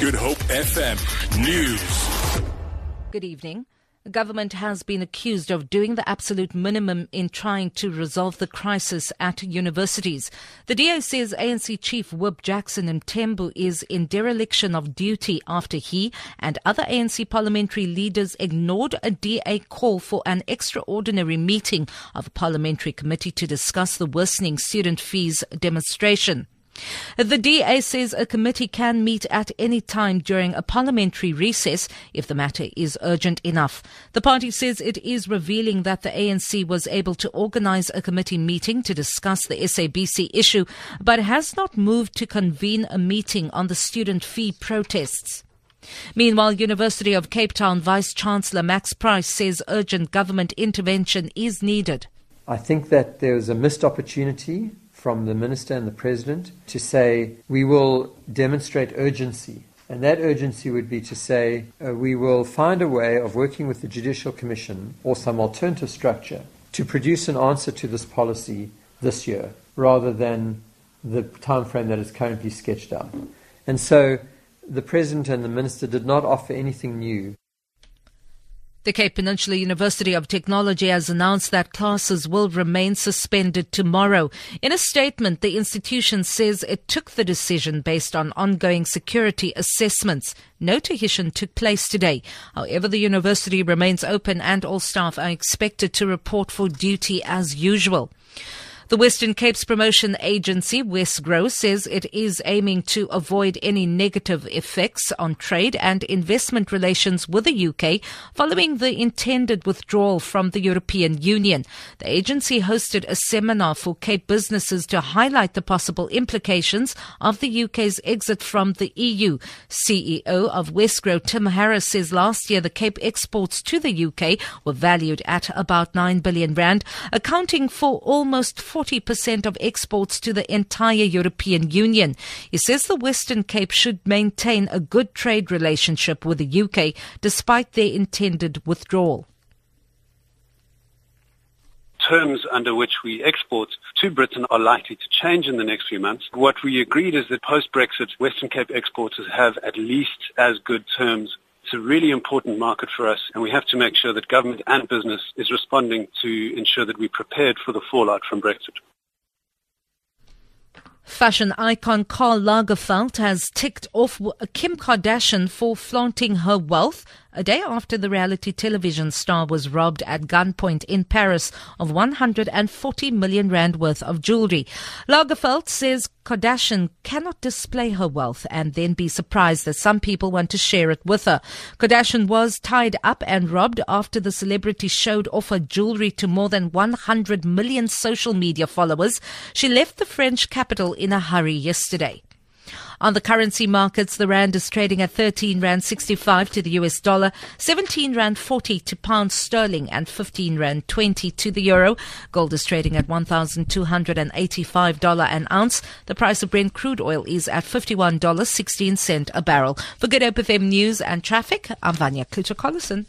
Good Hope FM News. Good evening. The government has been accused of doing the absolute minimum in trying to resolve the crisis at universities. The says ANC Chief Whip Jackson Mthembu is in dereliction of duty after he and other ANC parliamentary leaders ignored a DA call for an extraordinary meeting of a parliamentary committee to discuss the worsening student fees demonstration. The DA says a committee can meet at any time during a parliamentary recess if the matter is urgent enough. The party says it is revealing that the ANC was able to organize a committee meeting to discuss the SABC issue, but has not moved to convene a meeting on the student fee protests. Meanwhile, University of Cape Town Vice Chancellor Max Price says urgent government intervention is needed. I think that there was a missed opportunity from the Minister and the President to say, we will demonstrate urgency. And that urgency would be to say, uh, we will find a way of working with the Judicial Commission or some alternative structure to produce an answer to this policy this year rather than the time frame that is currently sketched out. And so the President and the Minister did not offer anything new. The Cape Peninsula University of Technology has announced that classes will remain suspended tomorrow. In a statement, the institution says it took the decision based on ongoing security assessments. No tuition took place today. However, the university remains open and all staff are expected to report for duty as usual. The Western Cape's promotion agency, Wesgro, says it is aiming to avoid any negative effects on trade and investment relations with the UK following the intended withdrawal from the European Union. The agency hosted a seminar for Cape businesses to highlight the possible implications of the UK's exit from the EU. CEO of Wesgro, Tim Harris, says last year the Cape exports to the UK were valued at about 9 billion rand, accounting for almost 40% of exports to the entire European Union. He says the Western Cape should maintain a good trade relationship with the UK despite their intended withdrawal terms under which we export to Britain are likely to change in the next few months. What we agreed is that post-Brexit, Western Cape exporters have at least as good terms a really important market for us, and we have to make sure that government and business is responding to ensure that we're prepared for the fallout from Brexit. Fashion icon Karl Lagerfeld has ticked off Kim Kardashian for flaunting her wealth a day after the reality television star was robbed at gunpoint in Paris of 140 million rand worth of jewelry. Lagerfeld says Kardashian cannot display her wealth and then be surprised that some people want to share it with her. Kardashian was tied up and robbed after the celebrity showed off her jewelry to more than 100 million social media followers. She left the French capital in a hurry yesterday. On the currency markets, the rand is trading at 13 rand 65 to the US dollar, 17 rand 40 to pound sterling, and 15 rand 20 to the euro. Gold is trading at $1,285 an ounce. The price of Brent crude oil is at $51.16 a barrel. For Good Hope FM News and Traffic, I'm Vanya Kluter-Collison.